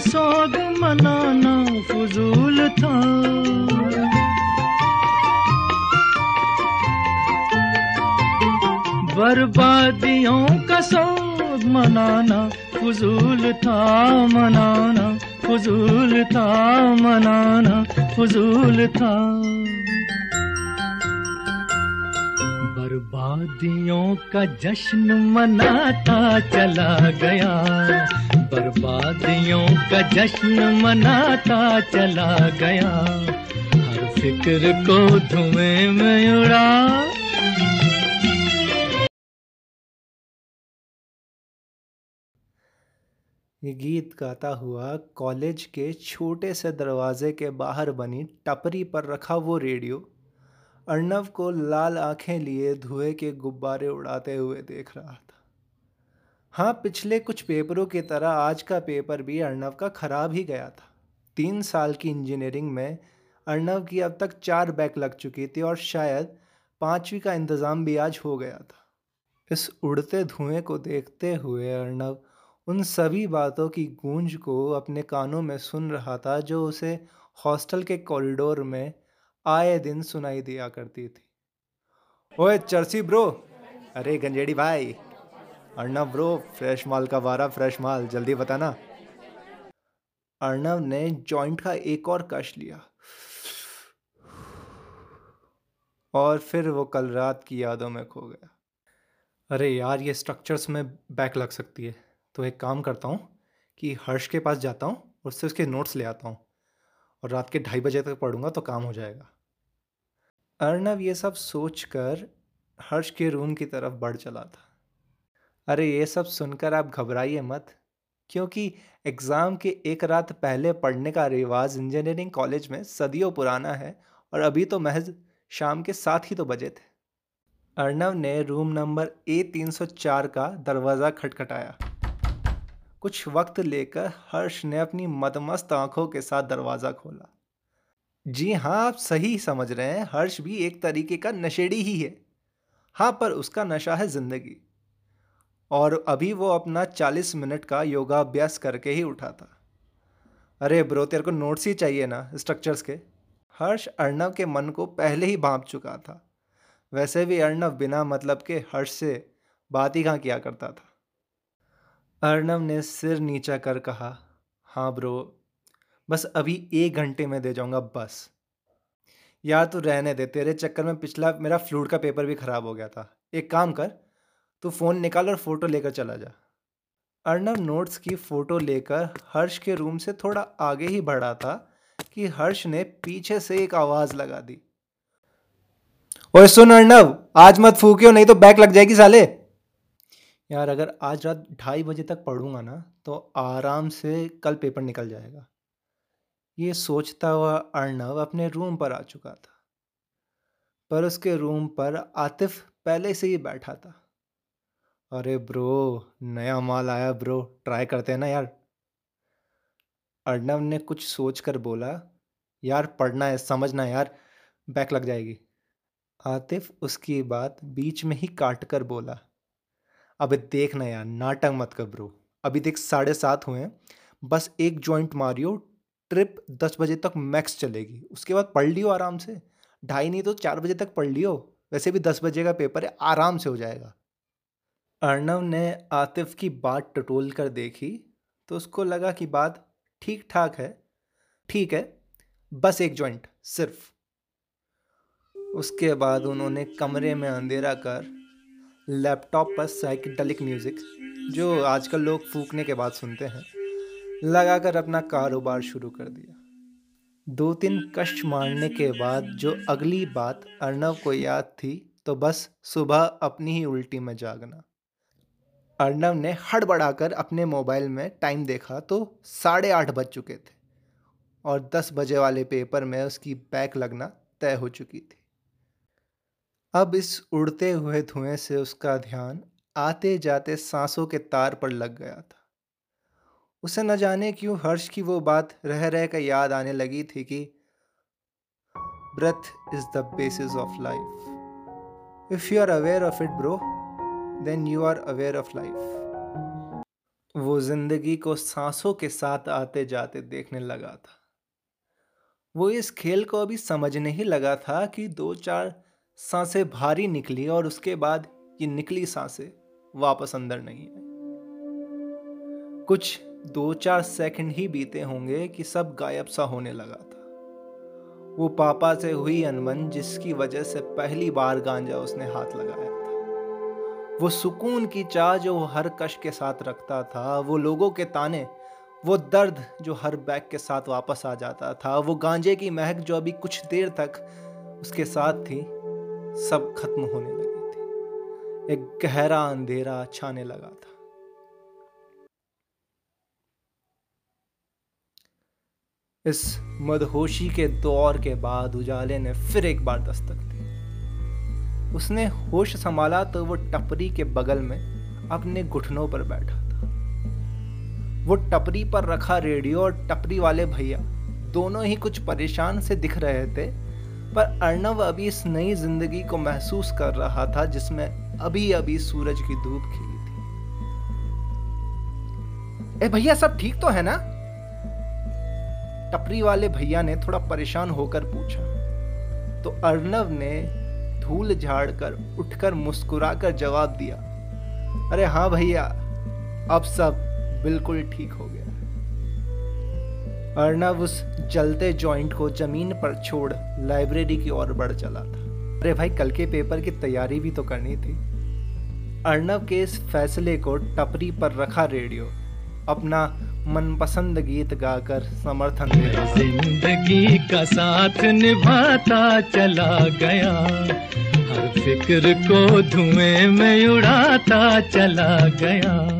सोग मनाना फजूल था। बर्बादियों का सोग मनाना फजूल था, मनाना फजूल था, मनाना फजूल था। बर्बादियों का जश्न मनाता चला गया। बर्बादियों का जश्न मनाता चला गया। हर फ़िक्र को धुएँ में उड़ा। ये गीत गाता हुआ कॉलेज के छोटे से दरवाजे के बाहर बनी टपरी पर रखा वो रेडियो। अर्णव को लाल आँखें लिए धुएँ के गुब्बारे उड़ाते हुए देख रहा था। हाँ पिछले कुछ पेपरों की तरह आज का पेपर भी अर्णव का खराब ही गया था। तीन साल की इंजीनियरिंग में अर्णव की अब तक चार बैक लग चुकी थी और शायद पाँचवीं का इंतज़ाम भी आज हो गया था। इस उड़ते धुएँ को देखते हुए अर्णव उन सभी बातों की गूंज को अपने कानों में सुन रहा था जो उसे हॉस्टल के कॉरिडोर में आए दिन सुनाई दिया करती थी। ओए चर्सी ब्रो! अरे गंजेड़ी भाई! अर्नव ब्रो फ्रेश माल का वारा फ्रेश माल, जल्दी बताना। अर्नव ने जॉइंट का एक और कश लिया। और फिर वो कल रात की यादों में खो गया। अरे यार, ये स्ट्रक्चर्स में बैक लग सकती है। तो एक काम करता हूँ कि हर्ष के पास जाता हूँ और उससे उसके नोट्स ले आता हूँ। और रात के ढाई बजे तक पढ़ूँगा तो काम हो जाएगा। अर्नव ये सब सोचकर हर्ष के रूम की तरफ़ बढ़ चला था। अरे, ये सब सुनकर आप घबराइए मत। क्योंकि एग्ज़ाम के एक रात पहले पढ़ने का रिवाज इंजीनियरिंग कॉलेज में सदियों पुराना है और अभी तो महज शाम के सात ही तो बजे थे। अर्नव ने रूम नंबर ए तीन सौ चार का दरवाज़ा खटखटाया। कुछ वक्त लेकर हर्ष ने अपनी मदमस्त आँखों के साथ दरवाज़ा खोला। जी हाँ आप सही समझ रहे हैं, हर्ष भी एक तरीके का नशेड़ी ही है। हाँ पर उसका नशा है ज़िंदगी। और अभी वो अपना चालीस मिनट का योगाभ्यास करके ही उठा था। अरे ब्रो, तेरे को नोट्स ही चाहिए ना स्ट्रक्चर्स के। हर्ष अर्णव के मन को पहले ही भांप चुका था। वैसे भी अर्णव बिना मतलब के हर्ष से बात ही कहाँ किया करता था। अर्णव ने सिर नीचा कर कहा हाँ ब्रो, बस अभी एक घंटे में दे जाऊँगा, बस। यार तू रहने दे, तेरे चक्कर में पिछला मेरा फ्लूड का पेपर भी ख़राब हो गया था। एक काम कर तू फ़ोन निकाल और फ़ोटो लेकर चला जा। अर्णव नोट्स की फ़ोटो लेकर हर्ष के रूम से थोड़ा आगे ही बढ़ा था कि हर्ष ने पीछे से एक आवाज़ लगा दी। ओए सुन अर्णव आज मत फूकियो, नहीं तो बैक लग जाएगी साले। यार, अगर आज रात ढाई बजे तक पढ़ूँगा ना तो आराम से कल पेपर निकल जाएगा। ये सोचता हुआ अर्णव अपने रूम पर आ चुका था। पर उसके रूम पर आतिफ पहले से ही बैठा था। अरे ब्रो, नया माल आया ब्रो, ट्राई करते हैं ना यार। अर्णव ने कुछ सोच कर बोला, यार पढ़ना है, समझना यार, बैक लग जाएगी। आतिफ उसकी बात बीच में ही काट कर बोला, अबे देख ना यार, नाटक मत कर ब्रो, अभी देख साढ़े सात हुए हैं, बस एक जॉइंट मारियो ट्रिप दस बजे तक मैक्स चलेगी, उसके बाद पढ़ लियो आराम से, ढाई नहीं तो चार बजे तक पढ़ लियो, वैसे भी दस बजे का पेपर है, आराम से हो जाएगा। अर्नव ने आतिफ की बात टटोल कर देखी तो उसको लगा कि बात ठीक ठाक है। ठीक है, बस एक जॉइंट सिर्फ़। उसके बाद उन्होंने कमरे में अंधेरा कर लैपटॉप पर साइकिडलिक म्यूज़िक जो आजकल लोग फूकने के बाद सुनते हैं, लगाकर अपना कारोबार शुरू कर दिया। दो तीन कष्ट मारने के बाद जो अगली बात अर्नव को याद थी तो बस सुबह अपनी ही उल्टी में जागना। अर्नव ने हड़बड़ाकर अपने मोबाइल में टाइम देखा तो साढ़े आठ बज चुके थे और दस बजे वाले पेपर में उसकी बैक लगना तय हो चुकी थी। अब इस उड़ते हुए धुएँ से उसका ध्यान आते जाते सांसों के तार पर लग गया था। उसे न जाने क्यों हर्ष की वो बात रह रह कर याद आने लगी थी कि breath is the basis of life if you are aware of it bro then you are aware of life वो ज़िंदगी को सांसों के साथ आते जाते देखने लगा था। वो इस खेल को अभी समझने ही लगा था कि दो चार साँसें भारी निकली और उसके बाद ये निकली साँसें वापस अंदर नहीं आई। कुछ दो चार सेकंड ही बीते होंगे कि सब गायब सा होने लगा था। वो पापा से हुई अनबन जिसकी वजह से पहली बार गांजा उसने हाथ लगाया। वो सुकून की चाह जो वो हर कश के साथ रखता था, वो लोगों के ताने, वो दर्द जो हर बैग के साथ वापस आ जाता था, वो गांजे की महक जो अभी कुछ देर तक उसके साथ थी, सब खत्म होने लगी थी। एक गहरा अंधेरा छाने लगा था। इस मदहोशी के दौर के बाद उजाले ने फिर एक बार दस्तक दी। उसने होश संभाला तो वो टपरी के बगल में अपने घुटनों पर बैठा था। वो टपरी पर रखा रेडियो और टपरी वाले भैया दोनों ही कुछ परेशान से दिख रहे थे, पर अर्णव अभी इस नई ज़िंदगी को महसूस कर रहा था जिसमें अभी अभी सूरज की धूप खिली थी। ए भैया, सब ठीक तो है ना? टपरी वाले भैया ने थोड़ा परेशान होकर पूछा। तो अर्णव ने धूल झाड़कर उठकर मुस्कुराकर जवाब दिया, अरे हाँ भैया, अब सब बिल्कुल ठीक हो गया अर्णव उस जलते जॉइंट को ज़मीन पर छोड़ लाइब्रेरी की ओर बढ़ चला था। अरे भाई, कल के पेपर की तैयारी भी तो करनी थी। अर्णव के इस फैसले को टपरी पर रखा रेडियो अपना मनपसंद गीत गाकर समर्थन दे रहा। ज़िंदगी का साथ निभाता चला गया। हर फ़िक्र को धुएँ में उड़ाता चला गया।